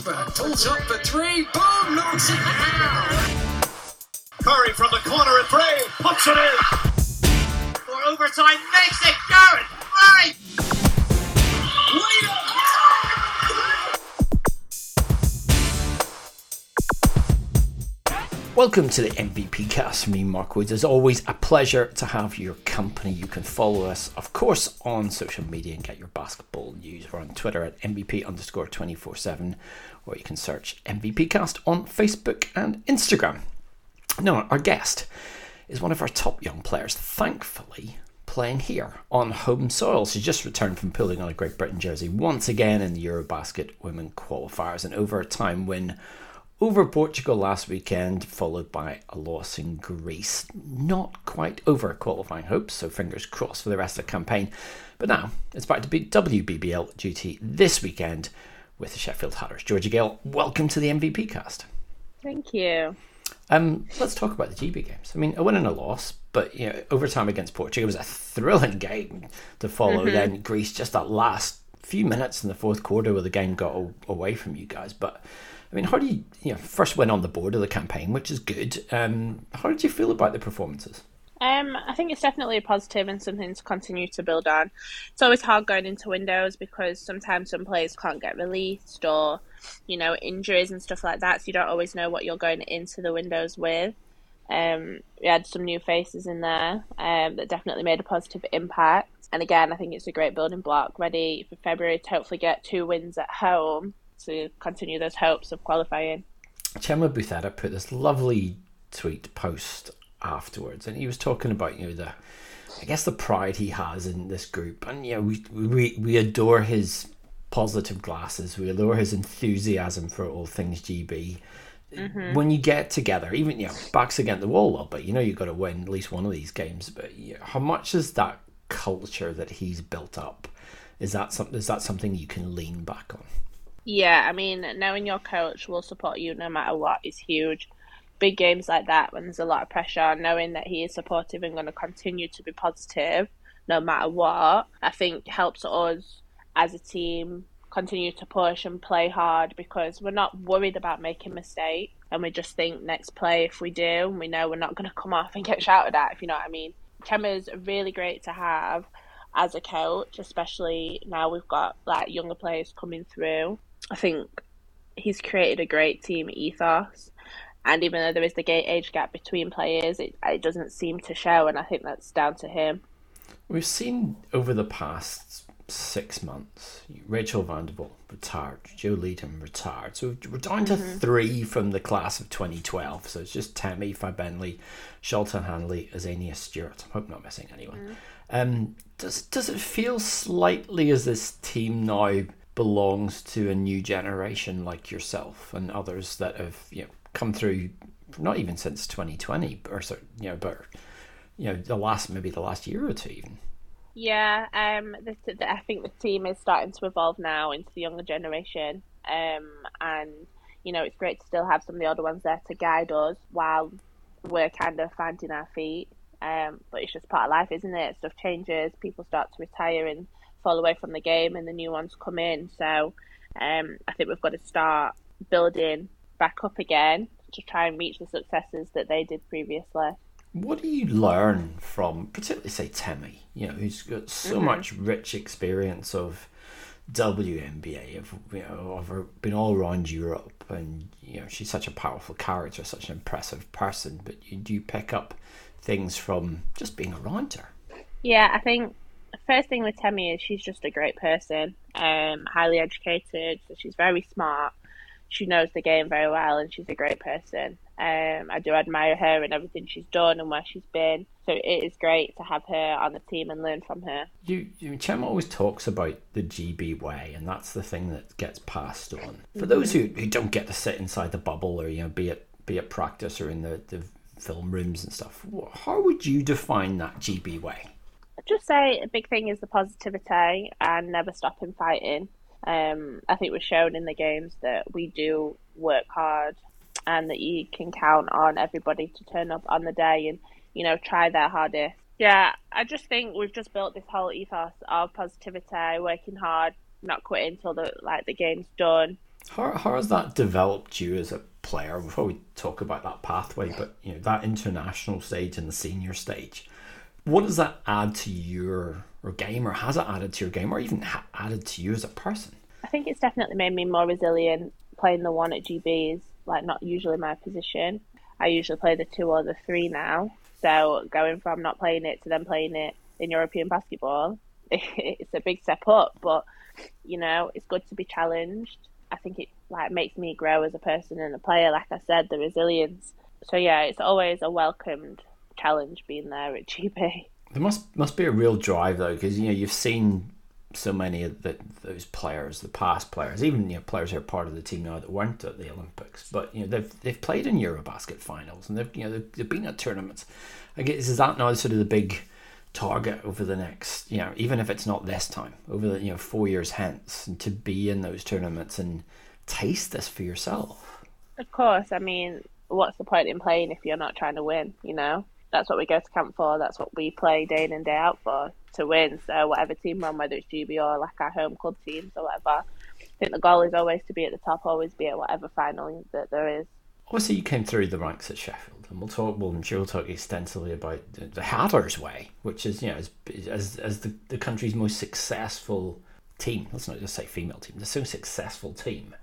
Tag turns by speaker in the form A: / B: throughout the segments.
A: Ekberg pulls up for three. Boom! Knocks it down.
B: Curry from the corner at three. Puts it in.
C: For overtime, makes it Garrett. Right.
D: Welcome to the MVP cast from me, Mark Woods. As always, a pleasure to have your company. You can follow us, of course, on social media and get your basketball news. We're on Twitter at MVP underscore 24 7, or you can search MVP cast on Facebook and Instagram. Now, our guest is one of our top young players, thankfully, playing here on home soil. She just returned from pulling on a Great Britain jersey once again in the Eurobasket women qualifiers and over a time win over Portugal last weekend, followed by a loss in Greece. Not quite over qualifying hopes, so fingers crossed for the rest of the campaign. But now it's back to be WBBL duty this weekend with the Sheffield Hatters. Georgia Gayle, welcome to the MVP cast.
E: Thank you.
D: Um, let's talk about the GB games. I mean, a win and a loss, but you know, overtime against Portugal was a thrilling game to follow. Mm-hmm. Then Greece, just that last few minutes in the fourth quarter where the game got away from you guys. But I mean, how do you, you know, first went on the board of the campaign, which is good. Um, how did you feel about the performances?
E: Um, I think it's definitely a positive and something to continue to build on. It's always hard going into windows because sometimes some players can't get released or, you know, injuries and stuff like that. So you don't always know what you're going into the windows with. Um, we had some new faces in there um, that definitely made a positive impact. And again, I think it's a great building block, ready for February to hopefully get two wins at home to continue those hopes of qualifying.
D: Chema Buceta put this lovely tweet post afterwards, and he was talking about you know the, I guess the pride he has in this group, and you know we we we adore his positive glasses, we adore his enthusiasm for all things GB. Mm-hmm. When you get together, even you know backs against the wall a little bit, you know you've got to win at least one of these games. But you know, how much is that culture that he's built up? Is that something? Is that something you can lean back on?
E: Yeah, I mean, knowing your coach will support you no matter what is huge. Big games like that, when there's a lot of pressure, knowing that he is supportive and going to continue to be positive no matter what, I think helps us as a team continue to push and play hard because we're not worried about making mistakes and we just think next play if we do, we know we're not going to come off and get shouted at, if you know what I mean. Chema's really great to have as a coach, especially now we've got like younger players coming through. I think he's created a great team ethos. And even though there is the age gap between players, it, it doesn't seem to show, and I think that's down to him.
D: We've seen over the past six months Rachel Vanderwal retired, Jo Leedham retired. So we're down to mm-hmm. three from the class of 2012. So it's just Temi, Fi Chantelle Handy, Azania Stewart. I hope I'm not missing anyone. Mm-hmm. Um, does, does it feel slightly as this team now belongs to a new generation like yourself and others that have you know come through not even since 2020 or so you know but you know the last maybe the last year or two even.
E: Yeah um the, the, i think the team is starting to evolve now into the younger generation um and you know it's great to still have some of the older ones there to guide us while we're kind of finding our feet um but it's just part of life isn't it? Stuff changes people start to retire and fall away from the game and the new ones come in. So um, I think we've got to start building back up again to try and reach the successes that they did previously.
D: What do you learn from, particularly say Temi, you know, who's got so mm-hmm. much rich experience of WNBA, of you know, of her, been all around Europe, and you know, she's such a powerful character, such an impressive person. But you do pick up things from just being around her.
E: Yeah, I think first thing with Temi is she's just a great person, um, highly educated. So she's very smart. She knows the game very well, and she's a great person. Um, I do admire her and everything she's done and where she's been. So it is great to have her on the team and learn from her.
D: You, you Chem always talks about the GB way, and that's the thing that gets passed on. For mm-hmm. those who, who don't get to sit inside the bubble, or you know, be it be it practice or in the, the film rooms and stuff, how would you define that GB way?
E: Just say a big thing is the positivity and never stopping fighting. Um, I think we're shown in the games that we do work hard and that you can count on everybody to turn up on the day and you know try their hardest. Yeah, I just think we've just built this whole ethos of positivity, working hard, not quitting until the like the game's done,
D: How, how has that developed you as a player? Before we talk about that pathway, but you know that international stage and the senior stage, what does that add to your game, or has it added to your game, or even ha- added to you as a person?
E: I think it's definitely made me more resilient. Playing the one at GB is like not usually my position. I usually play the two or the three now. So going from not playing it to then playing it in European basketball, it's a big step up. But you know, it's good to be challenged. I think it like makes me grow as a person and a player. Like I said, the resilience. So yeah, it's always a welcomed challenge being there at GB.
D: There must must be a real drive though, because you know you've seen so many of the, those players, the past players, even you know players who are part of the team now that weren't at the Olympics, but you know they've they've played in EuroBasket finals and they've you know they've, they've been at tournaments. I guess is that now sort of the big target over the next you know even if it's not this time over the you know four years hence and to be in those tournaments and taste this for yourself.
E: Of course, I mean, what's the point in playing if you're not trying to win? You know, that's what we go to camp for. That's what we play day in and day out for to win. So whatever team we're on, whether it's GB or like our home club teams or whatever, I think the goal is always to be at the top, always be at whatever final that there is.
D: Obviously, you came through the ranks at Sheffield, and we'll talk. Well, I'm sure we'll talk extensively about the, the Hatters way, which is you know as as, as the, the country's most successful team. Let's not just say female team. The so successful team.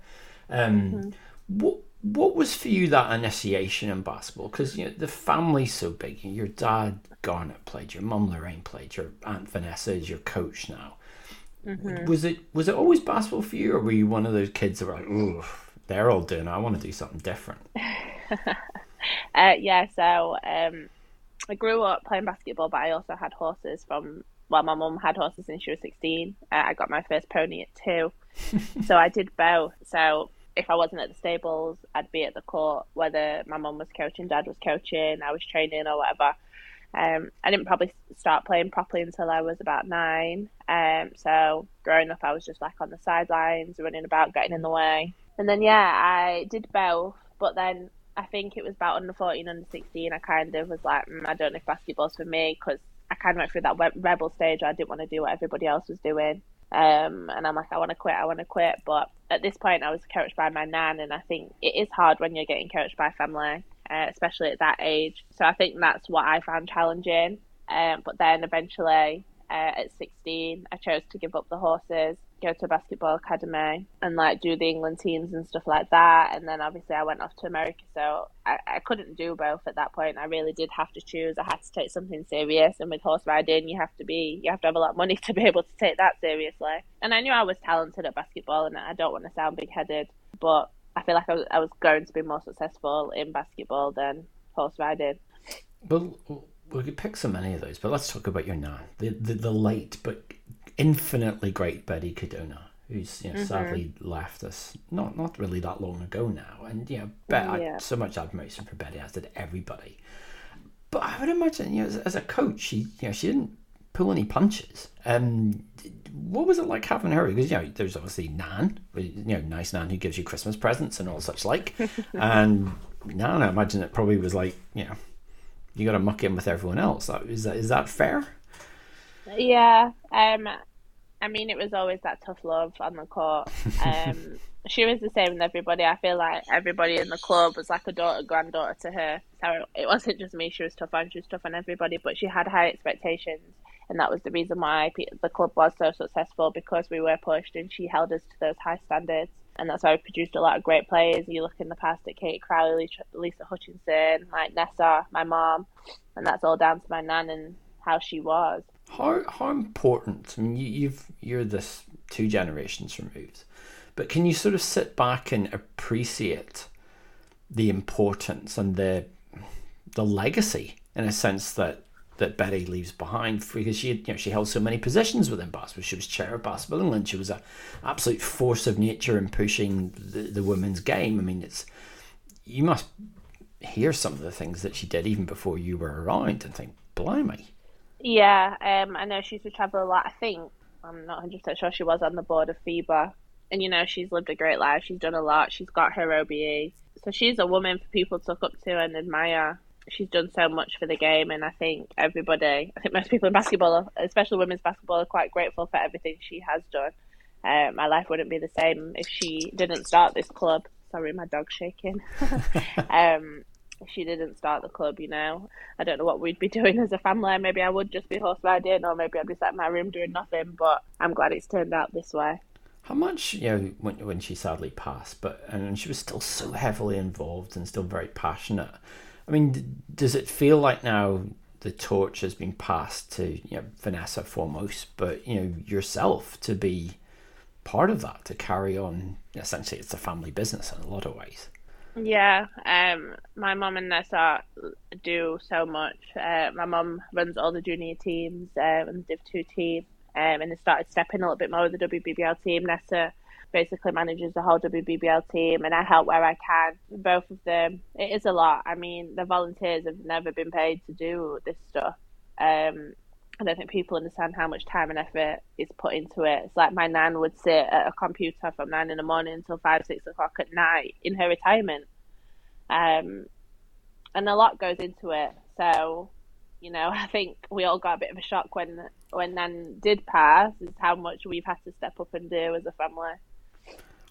D: Um, mm-hmm. What what was for you that initiation in basketball? Because you know the family's so big. Your dad Garnet played, your mum Lorraine played, your aunt Vanessa is your coach now. Mm-hmm. Was it was it always basketball for you, or were you one of those kids that were like, "Oh, they're all doing. It. I want to do something different."
E: uh, yeah, so um, I grew up playing basketball, but I also had horses from. Well, my mum had horses since she was sixteen. Uh, I got my first pony at two, so I did both. So if I wasn't at the stables, I'd be at the court, whether my mum was coaching, dad was coaching, I was training or whatever. Um, I didn't probably start playing properly until I was about nine. Um, so growing up, I was just like on the sidelines, running about, getting in the way. And then, yeah, I did both. But then I think it was about under 14, under 16. I kind of was like, mm, I don't know if basketball's for me because I kind of went through that rebel stage. I didn't want to do what everybody else was doing. Um, and I'm like, I want to quit, I want to quit. But at this point, I was coached by my nan, and I think it is hard when you're getting coached by family, uh, especially at that age. So I think that's what I found challenging. Um, but then eventually, uh, at 16, I chose to give up the horses go to a basketball academy and like do the England teams and stuff like that. And then obviously I went off to America, so I, I couldn't do both at that point. I really did have to choose. I had to take something serious, and with horse riding, you have to be you have to have a lot of money to be able to take that seriously. And I knew I was talented at basketball, and I don't want to sound big headed, but I feel like I was, I was going to be more successful in basketball than horse riding.
D: Well, we could pick so many of those, but let's talk about your nan, the the, the late but infinitely great Betty Codona, who's you know, mm-hmm. sadly left us not not really that long ago now. And you know, Bet, yeah. I, so much admiration for Betty, as did everybody. But I would imagine, you know, as, as, a coach, she you know she didn't pull any punches. Um, what was it like having her? Because you know, there's obviously Nan, you know, nice Nan who gives you Christmas presents and all such like, and Nan, I imagine it probably was like, you know, you got to muck in with everyone else. Is that is that fair?
E: Yeah. Um, I mean, it was always that tough love on the court. Um, she was the same with everybody. I feel like everybody in the club was like a daughter, granddaughter to her. So it wasn't just me. She was tough on. She was tough on everybody, but she had high expectations, and that was the reason why the club was so successful because we were pushed, and she held us to those high standards. And that's why we produced a lot of great players. You look in the past at Kate Crowley, Lisa Hutchinson, like Nessa, my mom, and that's all down to my nan and how she was.
D: How how important? I mean, you, you've you're this two generations removed, but can you sort of sit back and appreciate the importance and the the legacy in a sense that that Betty leaves behind because she you know she held so many positions within basketball. She was chair of Basketball England. She was a absolute force of nature in pushing the, the women's game. I mean, it's you must hear some of the things that she did even before you were around and think, blimey.
E: Yeah, um, I know she used to travel a lot. I think I'm not 100 percent sure she was on the board of FIBA, and you know she's lived a great life. She's done a lot. She's got her OBE, so she's a woman for people to look up to and admire. She's done so much for the game, and I think everybody, I think most people in basketball, especially women's basketball, are quite grateful for everything she has done. Uh, my life wouldn't be the same if she didn't start this club. Sorry, my dog's shaking. um, if she didn't start the club, you know, I don't know what we'd be doing as a family. Maybe I would just be horse riding, or maybe I'd be sat in my room doing nothing. But I'm glad it's turned out this way.
D: How much, you know, when when she sadly passed, but and she was still so heavily involved and still very passionate. I mean, does it feel like now the torch has been passed to you know Vanessa foremost, but you know yourself to be part of that to carry on? Essentially, it's a family business in a lot of ways.
E: Yeah, um, my mum and Nessa do so much. Uh, my mum runs all the junior teams um, and the Div Two team, um, and they started stepping a little bit more with the WBBL team. Nessa basically manages the whole WBBL team, and I help where I can. Both of them, it is a lot. I mean, the volunteers have never been paid to do this stuff. Um, I don't think people understand how much time and effort is put into it. It's like my nan would sit at a computer from nine in the morning until five, six o'clock at night in her retirement. Um, and a lot goes into it. So, you know, I think we all got a bit of a shock when when Nan did pass, is how much we've had to step up and do as a family.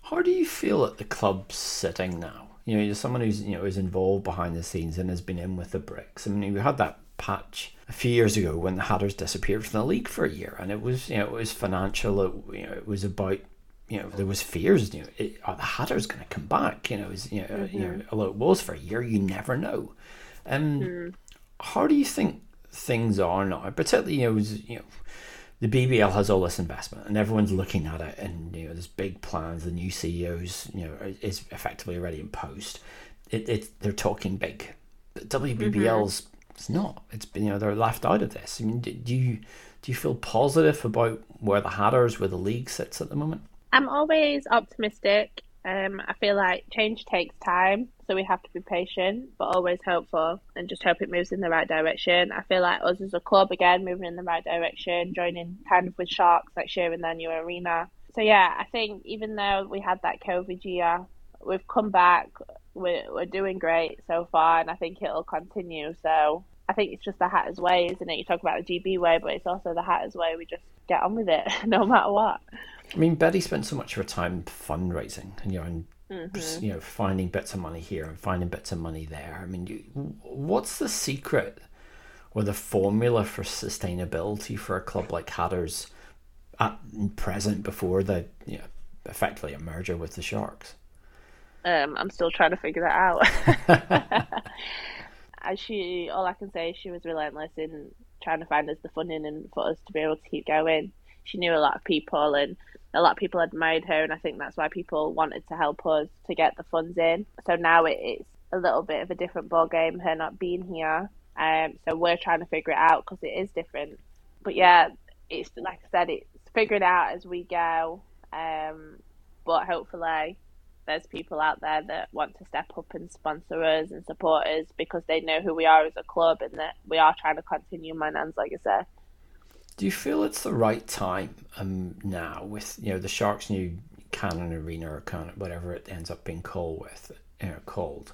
D: How do you feel at the club sitting now? You know, you're someone who's you know is involved behind the scenes and has been in with the bricks. I mean, we had that patch a few years ago when the Hatters disappeared from the league for a year, and it was you know it was financial. It, you know, it was about you know there was fears. You know, it, are the Hatters going to come back? You know, is you know, mm-hmm. you know although it was for a year, you never know. Um, mm. how do you think things are now? Particularly, you know, was, you know the BBL has all this investment and everyone's looking at it and you know there's big plans the new CEOs you know is effectively already in post it, it they're talking big but WBBL's mm-hmm. It's not it's been you know they're left out of this I mean do you do you feel positive about where the Hatters where the league sits at the moment
E: I'm always optimistic um, I feel like change takes time, so we have to be patient, but always hopeful and just hope it moves in the right direction. I feel like us as a club, again, moving in the right direction, joining kind of with Sharks year in their new arena. So, yeah, I think even though we had that COVID year, we've come back, we're, we're doing great so far, and I think it'll continue. So, I think it's just the Hatters way, isn't it? You talk about the GB way, but it's also the Hatters way. We just get on with it no matter what.
D: I mean, Betty spent so much of her time fundraising, and you know, and mm-hmm. you know, finding bits of money here and finding bits of money there. I mean, you, what's the secret or the formula for sustainability for a club like Hatters at present before the you know, effectively a merger with the Sharks?
E: Um, I'm still trying to figure that out. As she, all I can say is she was relentless in trying to find us the funding and for us to be able to keep going. She knew a lot of people and a lot of people admired her, and I think that's why people wanted to help us to get the funds in. So now it, it's a little bit of a different ball game, her not being here. Um, so we're trying to figure it out because it is different. But yeah, it's like I said, it's figuring out as we go. Um, but hopefully, there's people out there that want to step up and sponsor us and support us because they know who we are as a club and that we are trying to continue my nan's legacy.
D: Do you feel it's the right time um, now with you know the Sharks' new Canon Arena or Cannon, whatever it ends up being called with you know, called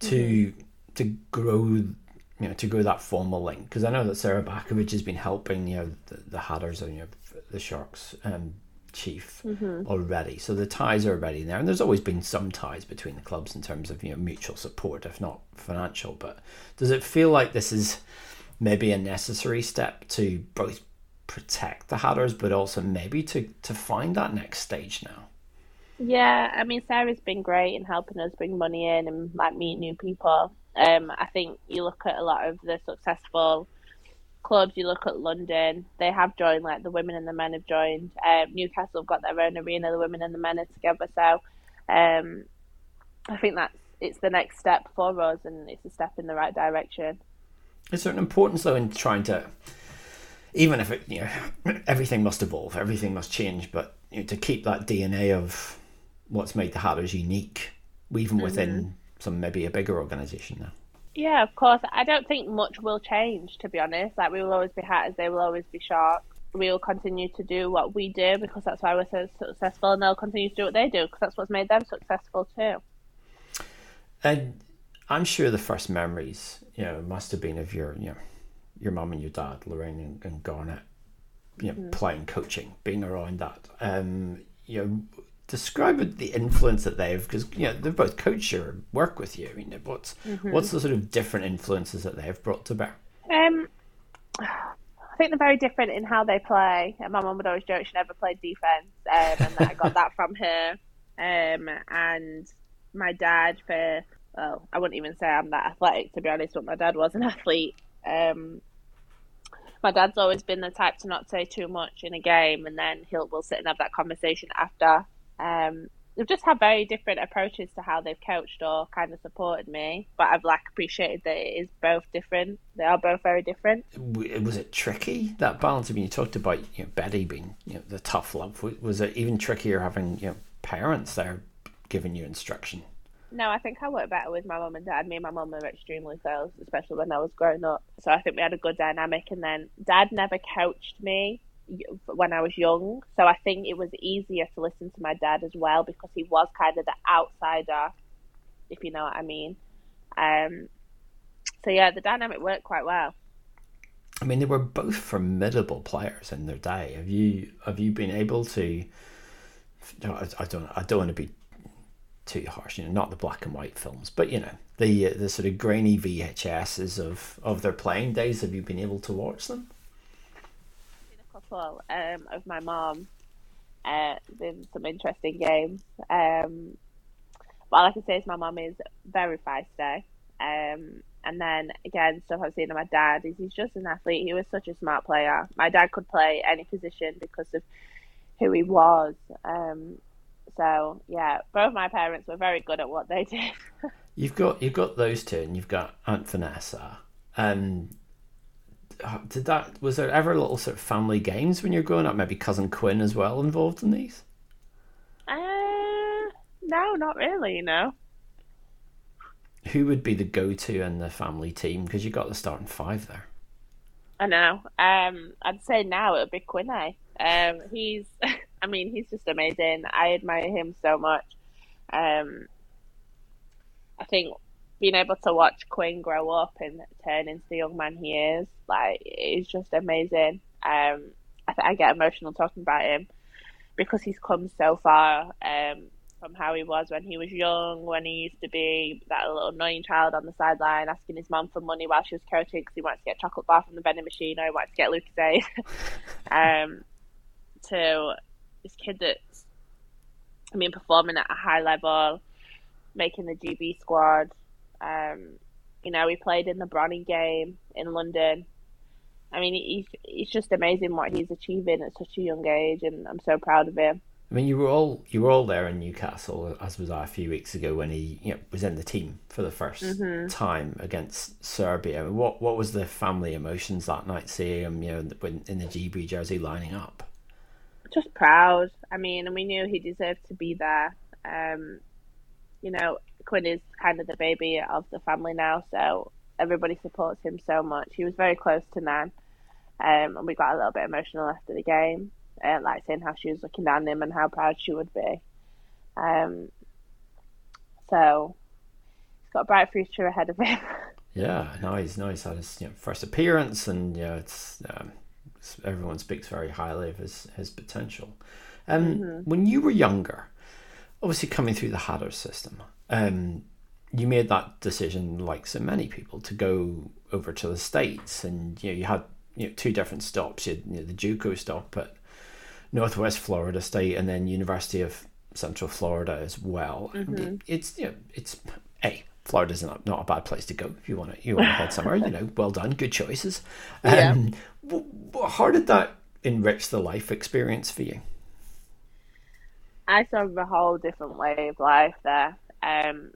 D: to mm-hmm. to grow you know to grow that formal link because I know that Sarah Bakovic has been helping you know the, the Hatters and you know the Sharks um, chief mm-hmm. already, so the ties are already there, and there's always been some ties between the clubs in terms of you know mutual support, if not financial. But does it feel like this is maybe a necessary step to both protect the Hatters, but also maybe to to find that next stage now.
E: Yeah, I mean Sarah's been great in helping us bring money in and like meet new people. Um, I think you look at a lot of the successful clubs. You look at London; they have joined. Like the women and the men have joined. Um, Newcastle have got their own arena. The women and the men are together. So, um, I think that's it's the next step for us, and it's a step in the right direction.
D: Is there an importance though in trying to even if it, you know, everything must evolve, everything must change, but you know, to keep that DNA of what's made the Hatters unique, even mm-hmm. within some maybe a bigger organisation now.
E: Yeah, of course. I don't think much will change, to be honest. Like we will always be Hatters, they will always be Sharks. We will continue to do what we do because that's why we're so successful, and they'll continue to do what they do because that's what's made them successful too.
D: And I'm sure the first memories, you know, must have been of your, you know, your mum and your dad, Lorraine and, and Garnet, you know, playing, coaching, being around that. Um, you know, describe the influence that they've because you know they've both coached you and work with you. I mean, what's mm-hmm. what's the sort of different influences that they've brought to bear?
E: Um, I think they're very different in how they play. My mum would always joke she never played defense, um, and I got that from her. Um, and my dad, for well, I wouldn't even say I'm that athletic to be honest, but my dad was an athlete. Um, my dad's always been the type to not say too much in a game, and then he'll we'll sit and have that conversation after. Um, they've just had very different approaches to how they've coached or kind of supported me, but I've like appreciated that it is both different. They are both very different.
D: Was it tricky that balance? I mean, you talked about you know Betty being you know the tough love. Was it even trickier having you know parents there giving you instruction?
E: No, I think I worked better with my mum and dad. Me and my mum were extremely close, especially when I was growing up. So I think we had a good dynamic. And then dad never coached me when I was young. So I think it was easier to listen to my dad as well because he was kind of the outsider, if you know what I mean. Um, so yeah, the dynamic worked quite well.
D: I mean, they were both formidable players in their day. Have you have you been able to? I don't I don't want to be too harsh, you know, not the black and white films, but you know, the the sort of grainy VHSs of of their playing days. Have you been able to watch them?
E: Couple um, of my mom. Uh, in some interesting games. Um, but all I can say is my mom is very feisty. Um, and then again, stuff I've seen of my dad is he's just an athlete. He was such a smart player. My dad could play any position because of who he was. Um, so yeah, both my parents were very good at what they did.
D: you've got you've got those two, and you've got Aunt Vanessa. Um, did that was there ever little sort of family games when you're growing up? Maybe cousin Quinn as well involved in these.
E: Uh, no, not really. No.
D: Who would be the go-to in the family team? Because you got the starting five there.
E: I know. Um, I'd say now it would be Quinny. Um, he's I mean, he's just amazing. I admire him so much. Um, I think being able to watch Quinn grow up and turn into the young man he is, like, is just amazing. Um, I, th- I get emotional talking about him because he's come so far um, from how he was when he was young, when he used to be that little annoying child on the sideline asking his mum for money while she was coaching because he wanted to get chocolate bar from the vending machine or he wanted to get Lucozade. um, to this kid that's, I mean, performing at a high level, making the GB squad. Um, you know, he played in the Bronny game in London. I mean, he's he's just amazing what he's achieving at such a young age, and I'm so proud of him.
D: I mean, you were all you were all there in Newcastle, as was I a few weeks ago when he you know, was in the team for the 1st mm-hmm. time against Serbia. What what was the family emotions that night, seeing him, you know, in the GB jersey lining up?
E: just proud. I mean, and we knew he deserved to be there. Um, you know, Quinn is kind of the baby of the family now, so everybody supports him so much. He was very close to Nan, um, and we got a little bit emotional after the game, uh, like saying how she was looking down him and how proud she would be. Um, so he's got a bright future ahead of him.
D: yeah, no, he's no, he's had his you know, first appearance, and you know, it's um, everyone speaks very highly of his his potential. Um, mm-hmm. When you were younger, obviously coming through the Hatters system, um, you made that decision, like so many people, to go over to the states, and you know you had you know two different stops. You, had, you know, the JUCO stop at Northwest Florida State, and then University of Central Florida as well.
E: Mm-hmm.
D: it's you know it's a Florida's not, not a bad place to go if you want to you want to head somewhere. You know, well done, good choices. Um, yeah. How did that enrich the life experience for you?
E: I saw a whole different way of life there. Um,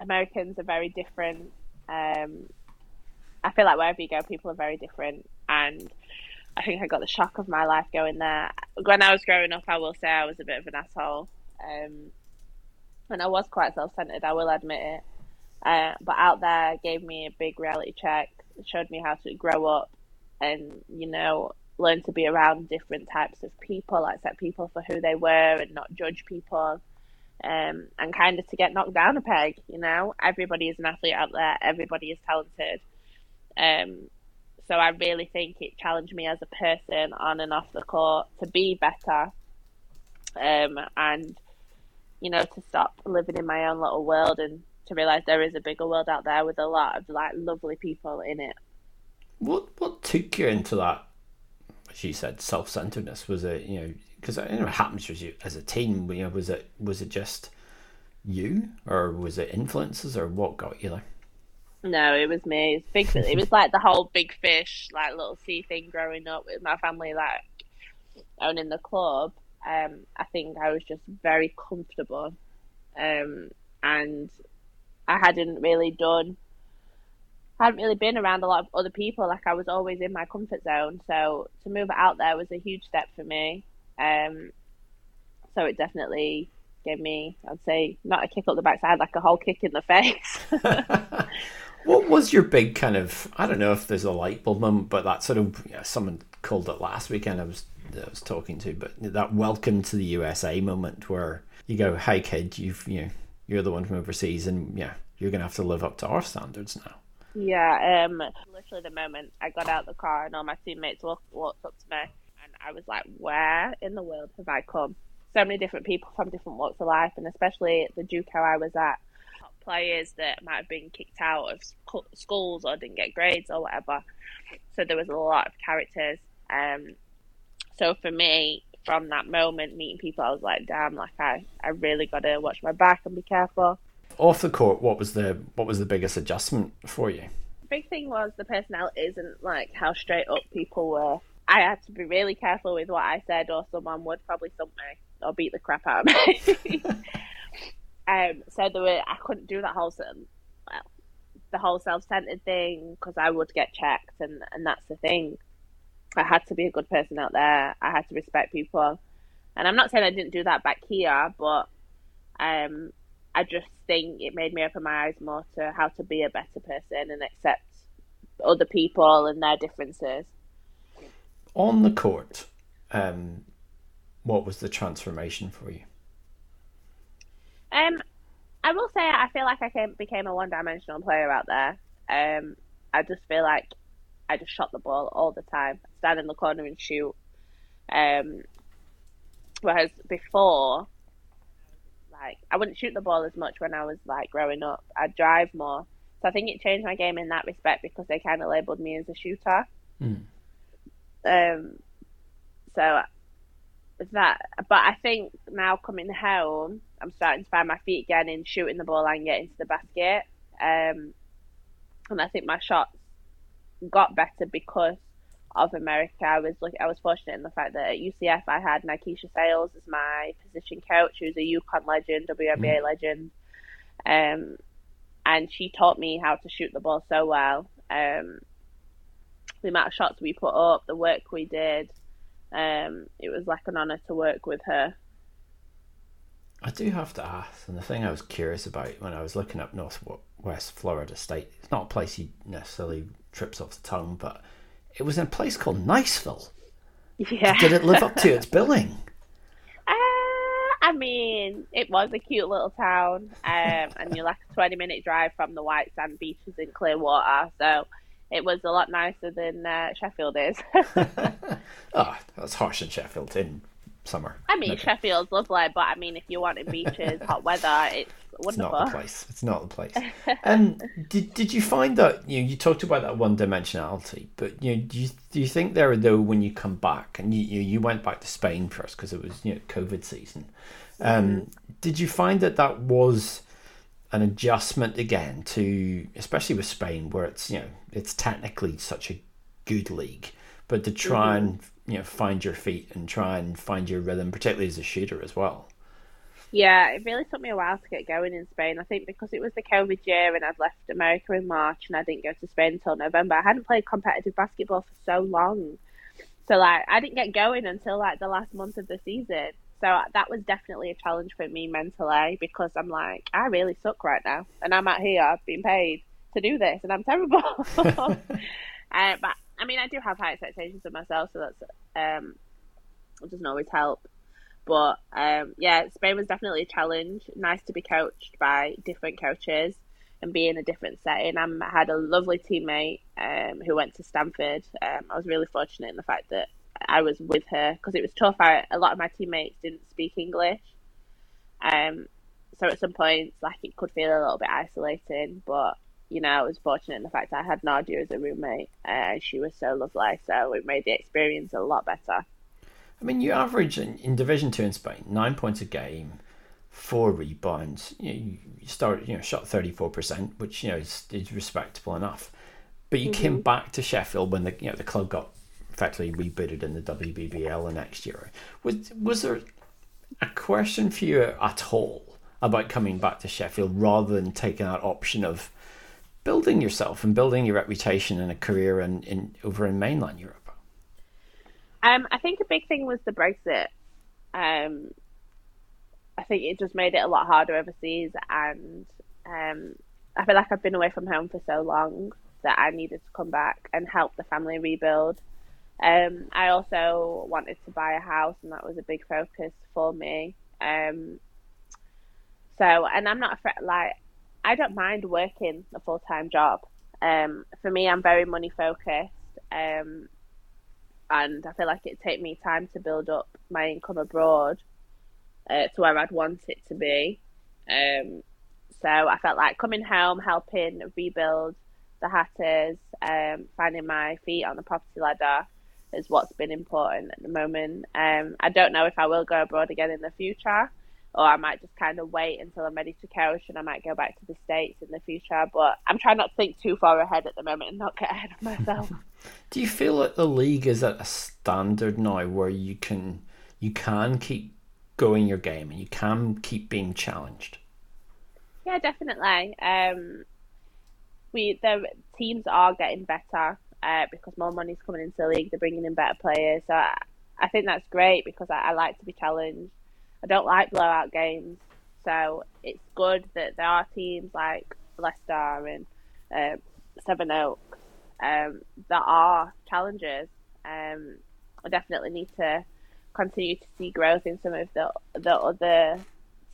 E: Americans are very different. Um, I feel like wherever you go, people are very different, and I think I got the shock of my life going there. When I was growing up, I will say I was a bit of an asshole. Um, and I was quite self centered, I will admit it. Uh, but out there gave me a big reality check, showed me how to grow up and, you know, learn to be around different types of people, accept people for who they were and not judge people. Um, and kind of to get knocked down a peg, you know. Everybody is an athlete out there, everybody is talented. Um, so I really think it challenged me as a person on and off the court to be better, um, and you know to stop living in my own little world and to realize there is a bigger world out there with a lot of like lovely people in it.
D: What what took you into that? She said, self centeredness was it you know because you know it happens as you as a team. You know, was it was it just you or was it influences or what got you there?
E: No, it was me. It was big. it was like the whole big fish, like little sea thing growing up with my family, like owning the club. Um, I think I was just very comfortable, um, and I hadn't really done. I hadn't really been around a lot of other people. Like I was always in my comfort zone. So to move out there was a huge step for me. Um, so it definitely gave me, I'd say, not a kick up the backside, like a whole kick in the face.
D: what was your big kind of? I don't know if there's a light bulb moment, but that sort of yeah, someone called it last weekend. I was I was talking to, but that welcome to the USA moment where you go, "Hey kid, you've you know you're the one from overseas, and yeah, you're gonna have to live up to our standards now."
E: Yeah, um, literally the moment I got out of the car and all my teammates walked, walked up to me, I was like, "Where in the world have I come?" So many different people from different walks of life, and especially the JUCO I was at, players that might have been kicked out of schools or didn't get grades or whatever. So there was a lot of characters. Um, so for me, from that moment, meeting people, I was like, damn, like I, I really got to watch my back and be careful.
D: Off the court, what was the what was the biggest adjustment for you?
E: The big thing was the personalities and like how straight up people were. I had to be really careful with what I said, or someone would probably thump me or beat the crap out of me. Um, so there were I couldn't do that whole well, the whole self-centered thing because I would get checked, and and that's the thing. I had to be a good person out there. I had to respect people, and I'm not saying I didn't do that back here, but um, I just think it made me open my eyes more to how to be a better person and accept other people and their differences.
D: On the court, um, what was the transformation for you?
E: Um, I will say I feel like I came, became a one-dimensional player out there. Um, I just feel like I just shot the ball all the time, stand in the corner and shoot. Um, whereas before, like I wouldn't shoot the ball as much when I was like growing up. I'd drive more. So I think it changed my game in that respect because they kind of labelled me as a shooter. Mm. Um, so that, but I think now coming home, I'm starting to find my feet again in shooting the ball and getting to the basket. Um, and I think my shots got better because of America. I was like, I was fortunate in the fact that at UCF I had Nykesha Sales as my position coach, who's a UConn legend, WNBA mm. legend, um, and she taught me how to shoot the ball so well. Um, the amount of shots we put up, the work we did, um, it was like an honor to work with her.
D: I do have to ask, and the thing I was curious about when I was looking up Northwest Florida State, it's not a place you necessarily trips off the tongue, but it was in a place called Niceville.
E: Yeah.
D: Did it live up to its billing?
E: Uh, I mean, it was a cute little town, um, and you're like a 20 minute drive from the white sand beaches in Clearwater, so it was a lot nicer than uh, Sheffield is.
D: oh, that's harsh in Sheffield in summer.
E: I mean, okay. Sheffield's lovely, but I mean, if you wanted beaches, hot weather, it's wonderful.
D: It's not the place. It's not the place. And um, did did you find that you know, you talked about that one dimensionality, but you know, do you do you think there though when you come back and you you, you went back to Spain first because it was you know COVID season, um, mm-hmm. did you find that that was an adjustment again to especially with Spain where it's you know it's technically such a good league, but to try mm-hmm. and you know find your feet and try and find your rhythm, particularly as a shooter as well.
E: Yeah, it really took me a while to get going in Spain. I think because it was the COVID year and I'd left America in March and I didn't go to Spain until November. I hadn't played competitive basketball for so long. So like I didn't get going until like the last month of the season. So that was definitely a challenge for me mentally because I'm like, I really suck right now. And I'm out here being paid to do this and I'm terrible. uh, but I mean, I do have high expectations of myself, so that's um, it doesn't always help. But um, yeah, Spain was definitely a challenge. Nice to be coached by different coaches and be in a different setting. I'm, I had a lovely teammate um, who went to Stanford. Um, I was really fortunate in the fact that I was with her because it was tough. I, a lot of my teammates didn't speak English. Um, so at some points, like it could feel a little bit isolating, but you know, I was fortunate in the fact I had Nadia as a roommate. Uh, she was so lovely, so it made the experience a lot better.
D: I mean, you average in, in Division Two in Spain nine points a game, four rebounds. You, know, you start, you know, shot thirty four percent, which you know is, is respectable enough. But you mm-hmm. came back to Sheffield when the you know the club got effectively rebooted in the WBBL the next year. Was was there a question for you at all about coming back to Sheffield rather than taking that option of building yourself and building your reputation and a career in, in over in mainland Europe?
E: Um, I think a big thing was the Brexit. Um, I think it just made it a lot harder overseas, and um, I feel like I've been away from home for so long that I needed to come back and help the family rebuild. Um, I also wanted to buy a house, and that was a big focus for me. Um, so, and I'm not afraid. Like, I don't mind working a full time job. Um, for me, I'm very money focused, um, and I feel like it take me time to build up my income abroad uh, to where I'd want it to be. Um, so I felt like coming home, helping rebuild the Hatters, um, finding my feet on the property ladder is what's been important at the moment. Um, I don't know if I will go abroad again in the future or I might just kind of wait until I'm ready to coach and I might go back to the States in the future. But I'm trying not to think too far ahead at the moment and not get ahead of myself.
D: Do you feel that the league is at a standard now where you can you can keep going your game and you can keep being challenged?
E: Yeah, definitely. Um, we the teams are getting better uh, because more money's coming into the league. They're bringing in better players, so I, I think that's great because I, I like to be challenged. I don't like blowout games, so it's good that there are teams like Leicester and um, Sevenoaks um, that are challengers. Um, I definitely need to continue to see growth in some of the the other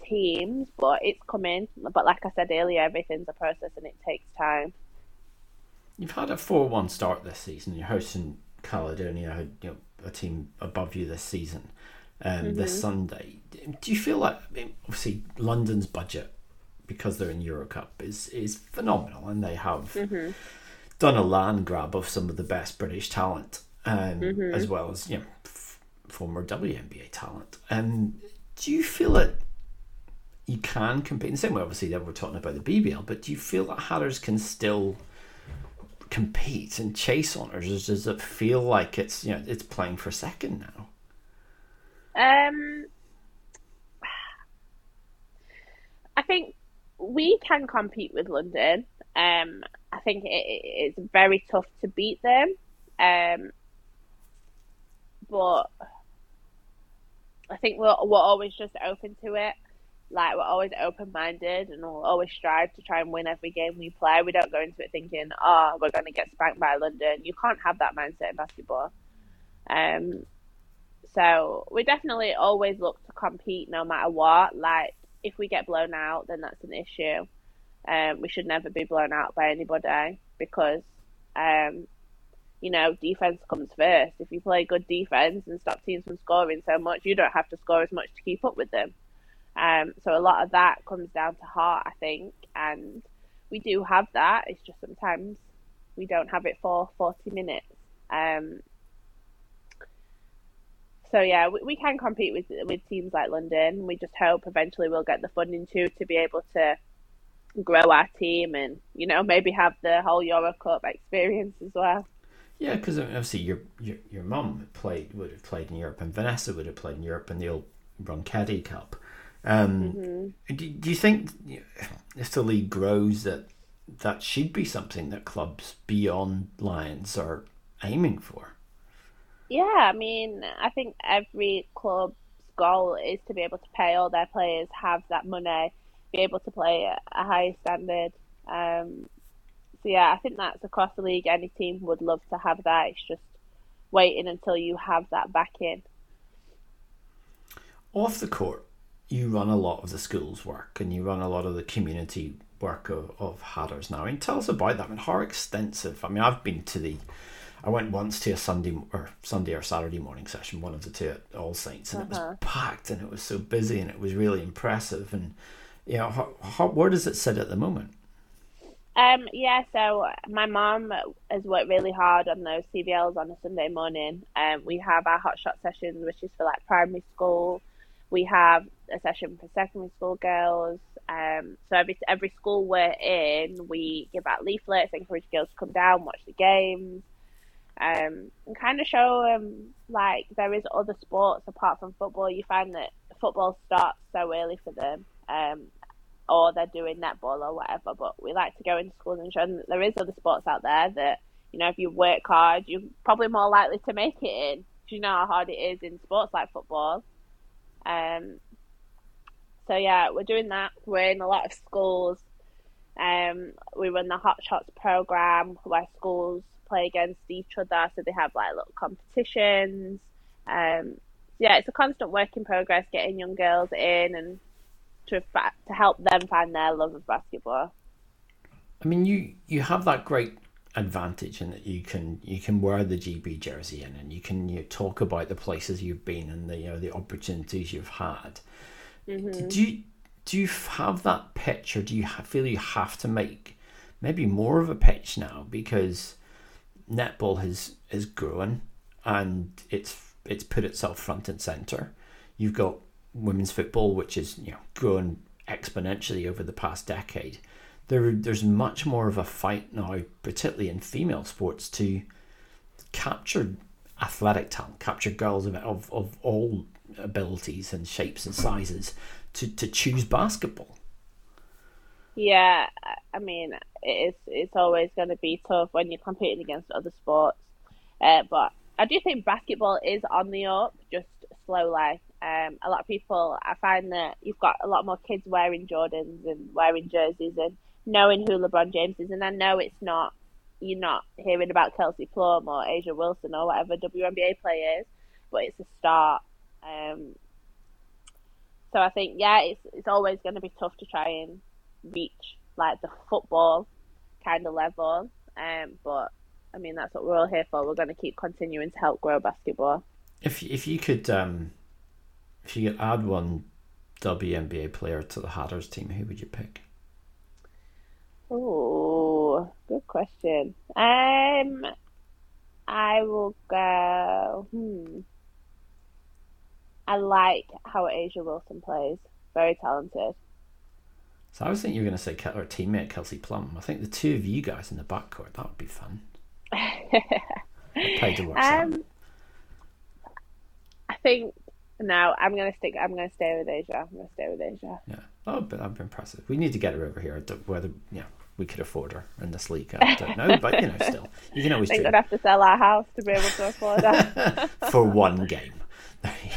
E: teams, but it's coming. But like I said earlier, everything's a process and it takes time.
D: You've had a four-one start this season. You're hosting Caledonia, you know, a team above you this season um, mm-hmm. this Sunday. Do you feel like I mean, obviously London's budget because they're in Euro Cup is is phenomenal and they have mm-hmm. done a land grab of some of the best British talent um, mm-hmm. as well as you know f- former WNBA talent. Um, do you feel that you can compete in the same way? Obviously, that we're talking about the BBL, but do you feel that Hatters can still compete and chase honours? Does it feel like it's you know it's playing for second now?
E: Um, I think we can compete with London. Um, I think it, it's very tough to beat them. Um, but I think we're we're always just open to it. Like we're always open minded and we'll always strive to try and win every game we play. We don't go into it thinking, "Oh, we're going to get spanked by London." You can't have that mindset in basketball. Um, so we definitely always look to compete no matter what. Like if we get blown out, then that's an issue. Um, we should never be blown out by anybody because, um, you know, defense comes first. If you play good defense and stop teams from scoring so much, you don't have to score as much to keep up with them. Um, so a lot of that comes down to heart, I think, and we do have that. It's just sometimes we don't have it for 40 minutes. Um, so yeah, we, we can compete with with teams like London. We just hope eventually we'll get the funding too to be able to grow our team and you know maybe have the whole Euro Cup experience as well.
D: Yeah, because obviously your your your mum played would have played in Europe, and Vanessa would have played in Europe in the old Ronchetti Cup. Um, mm-hmm. do, do you think if the league grows that that should be something that clubs beyond Lions are aiming for?
E: Yeah, I mean, I think every club's goal is to be able to pay all their players, have that money, be able to play at a higher standard. Um, so yeah, I think that's across the league. Any team would love to have that. It's just waiting until you have that back in.
D: Off the court, you run a lot of the schools work and you run a lot of the community work of, of Hatters now. I mean, tell us about that. I mean, how extensive? I mean, I've been to the, I went once to a Sunday or Sunday or Saturday morning session, one of the two at All Saints, and uh-huh. it was uh-huh. packed and it was so busy and it was really impressive. And you know, how, how, where does it sit at the moment?
E: Um, yeah, so my mom has worked really hard on those CBLs on a Sunday morning. Um, we have our hot shot sessions, which is for like primary school. We have a session for secondary school girls. Um, so every every school we're in, we give out leaflets, encourage girls to come down, watch the games, um, and kind of show them like there is other sports apart from football. You find that football starts so early for them. Um, or they're doing netball or whatever. But we like to go into schools and show them that there is other sports out there that you know if you work hard, you're probably more likely to make it in. Do you know how hard it is in sports like football? Um. So yeah, we're doing that. We're in a lot of schools. Um, we run the Hot Shots program where schools play against each other, so they have like little competitions. Um, yeah, it's a constant work in progress getting young girls in and to to help them find their love of basketball.
D: I mean, you you have that great advantage in that you can you can wear the GB jersey in, and you can you talk about the places you've been and the you know the opportunities you've had. Mm-hmm. Do you do you have that pitch, or do you feel you have to make maybe more of a pitch now because netball has has grown and it's it's put itself front and center. You've got women's football, which is you know grown exponentially over the past decade, there there's much more of a fight now, particularly in female sports, to capture athletic talent, capture girls of, of, of all abilities and shapes and sizes to, to choose basketball.
E: Yeah, I mean, it's it's always going to be tough when you're competing against other sports, uh, but I do think basketball is on the up, just slowly. Um, a lot of people, I find that you've got a lot more kids wearing Jordans and wearing jerseys and knowing who LeBron James is. And I know it's not, you're not hearing about Kelsey Plum or A'ja Wilson or whatever WNBA players, but it's a start. Um, so I think, yeah, it's, it's always going to be tough to try and reach like the football kind of level. Um, but I mean, that's what we're all here for. We're going to keep continuing to help grow basketball.
D: If if you could um, if you could add one WNBA player to the Hatters team, who would you pick?
E: Oh, good question. Um, I will go. Hmm. I like how A'ja Wilson plays. Very talented.
D: So I was thinking you were going to say her teammate Kelsey Plum. I think the two of you guys in the backcourt that would be fun. Paid to watch um, that.
E: I think no, I'm gonna stick. I'm gonna stay with A'ja. I'm gonna stay with A'ja.
D: Yeah. Oh, but that'd be impressive. We need to get her over here. Whether yeah, we could afford her in this league, I don't know. but you know, still, you can always.
E: We're
D: gonna
E: have to sell our house to be able to afford her
D: for one game.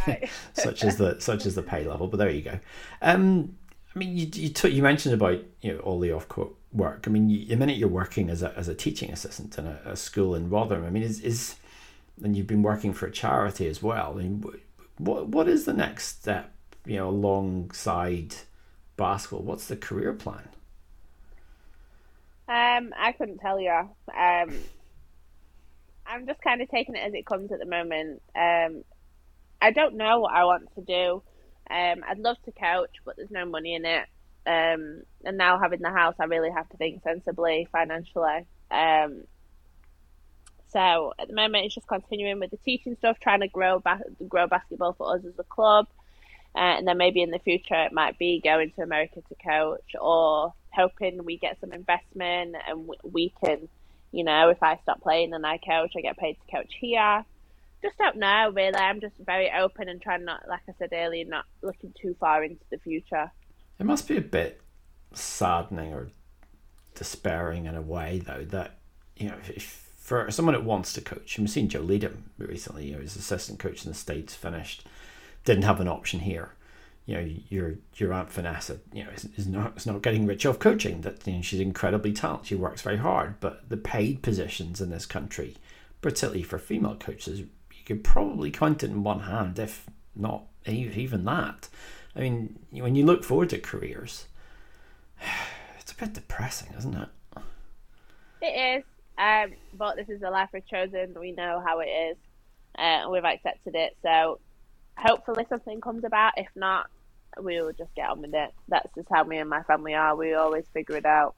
D: Right. such as the such as the pay level, but there you go. Um, I mean, you you, t- you mentioned about you know all the off court work. I mean, you, the minute you're working as a as a teaching assistant in a, a school in Rotherham, I mean, is is and you've been working for a charity as well. I mean, what what is the next step? You know, alongside basketball, what's the career plan?
E: Um, I couldn't tell you. Um, I'm just kind of taking it as it comes at the moment. Um, I don't know what I want to do. Um, I'd love to coach, but there's no money in it. Um, and now having the house, I really have to think sensibly financially. Um, so at the moment, it's just continuing with the teaching stuff, trying to grow ba- grow basketball for us as a club, uh, and then maybe in the future it might be going to America to coach, or hoping we get some investment and we can, you know, if I stop playing and I coach, I get paid to coach here. Just don't know really. I'm just very open and trying not, like I said earlier, not looking too far into the future.
D: It must be a bit saddening or despairing in a way, though, that you know if for someone that wants to coach. We've seen Jo Leedham recently, you know, his assistant coach in the States finished, didn't have an option here. You know, your your Aunt Vanessa, you know, is, is not is not getting rich off coaching. That you know, she's incredibly talented. She works very hard, but the paid positions in this country, particularly for female coaches, could probably count it in one hand, if not even that. I mean, when you look forward to careers, it's a bit depressing, isn't it?
E: It is. Um, but this is the life we've chosen. We know how it is, uh, and we've accepted it. So hopefully something comes about. If not, we will just get on with it. That's just how me and my family are. We always figure it out.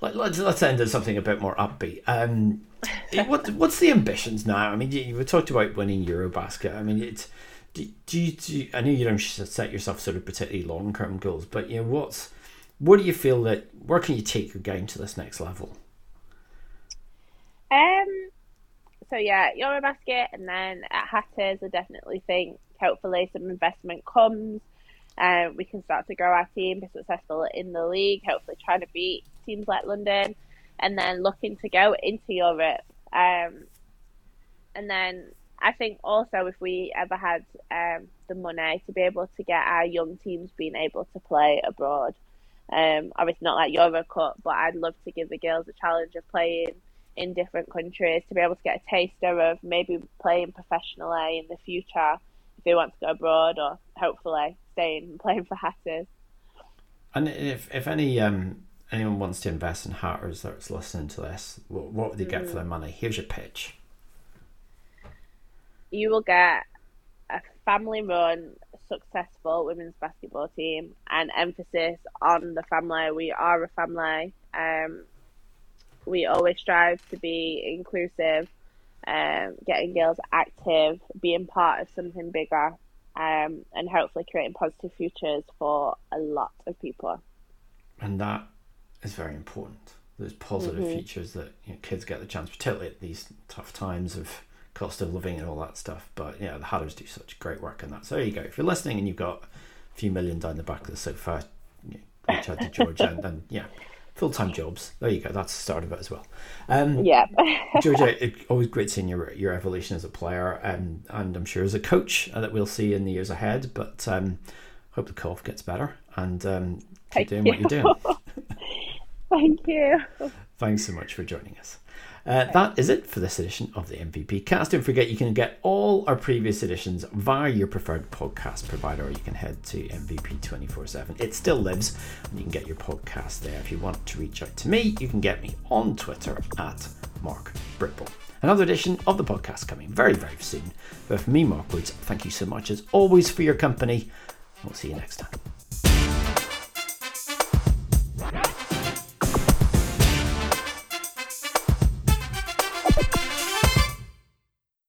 D: Let's let's end on something a bit more upbeat. Um, what what's the ambitions now? I mean, you, you talked about winning Eurobasket. I mean, it's do, do you, do you, I know you don't set yourself sort of particularly long term goals, but you know what's what do you feel that where can you take your game to this next level?
E: Um. So yeah, Eurobasket, and then at Hatters, I definitely think hopefully some investment comes. Um, we can start to grow our team, be successful in the league, hopefully trying to beat teams like London, and then looking to go into Europe. Um, and then I think also if we ever had um, the money to be able to get our young teams being able to play abroad, um, obviously not like Euro Cup, but I'd love to give the girls a challenge of playing in different countries to be able to get a taster of maybe playing professionally in the future if they want to go abroad or hopefully staying and playing for Hatters.
D: And if if any um, anyone wants to invest in Hatters that's listening to this, what, what would they get mm. for their money? Here's your pitch.
E: You will get a family run, successful women's basketball team, and emphasis on the family. We are a family. Um, we always strive to be inclusive, um, getting girls active, being part of something bigger, um, and hopefully creating positive futures for a lot of people.
D: And that is very important. Those positive mm-hmm. features that you know, kids get the chance, particularly at these tough times of cost of living and all that stuff. But yeah, the Hatters do such great work in that. So there you go. If you're listening and you've got a few million down the back of the sofa, you know, reach out to Georgia and then yeah, full time jobs. There you go. That's the start of it as well. Um,
E: yeah,
D: Georgia, always great seeing your your evolution as a player, um, and I'm sure as a coach uh, that we'll see in the years ahead. But um, hope the cough gets better and um, keep Thank doing you. what you're doing.
E: Thank you.
D: Thanks so much for joining us. Uh, that is it for this edition of the MVP cast. Don't forget you can get all our previous editions via your preferred podcast provider, or you can head to MVP 24 7. It still lives, and you can get your podcast there. If you want to reach out to me, you can get me on Twitter at Mark Britball. Another edition of the podcast coming very, very soon. But for me, Mark Woods, thank you so much as always for your company. We'll see you next time.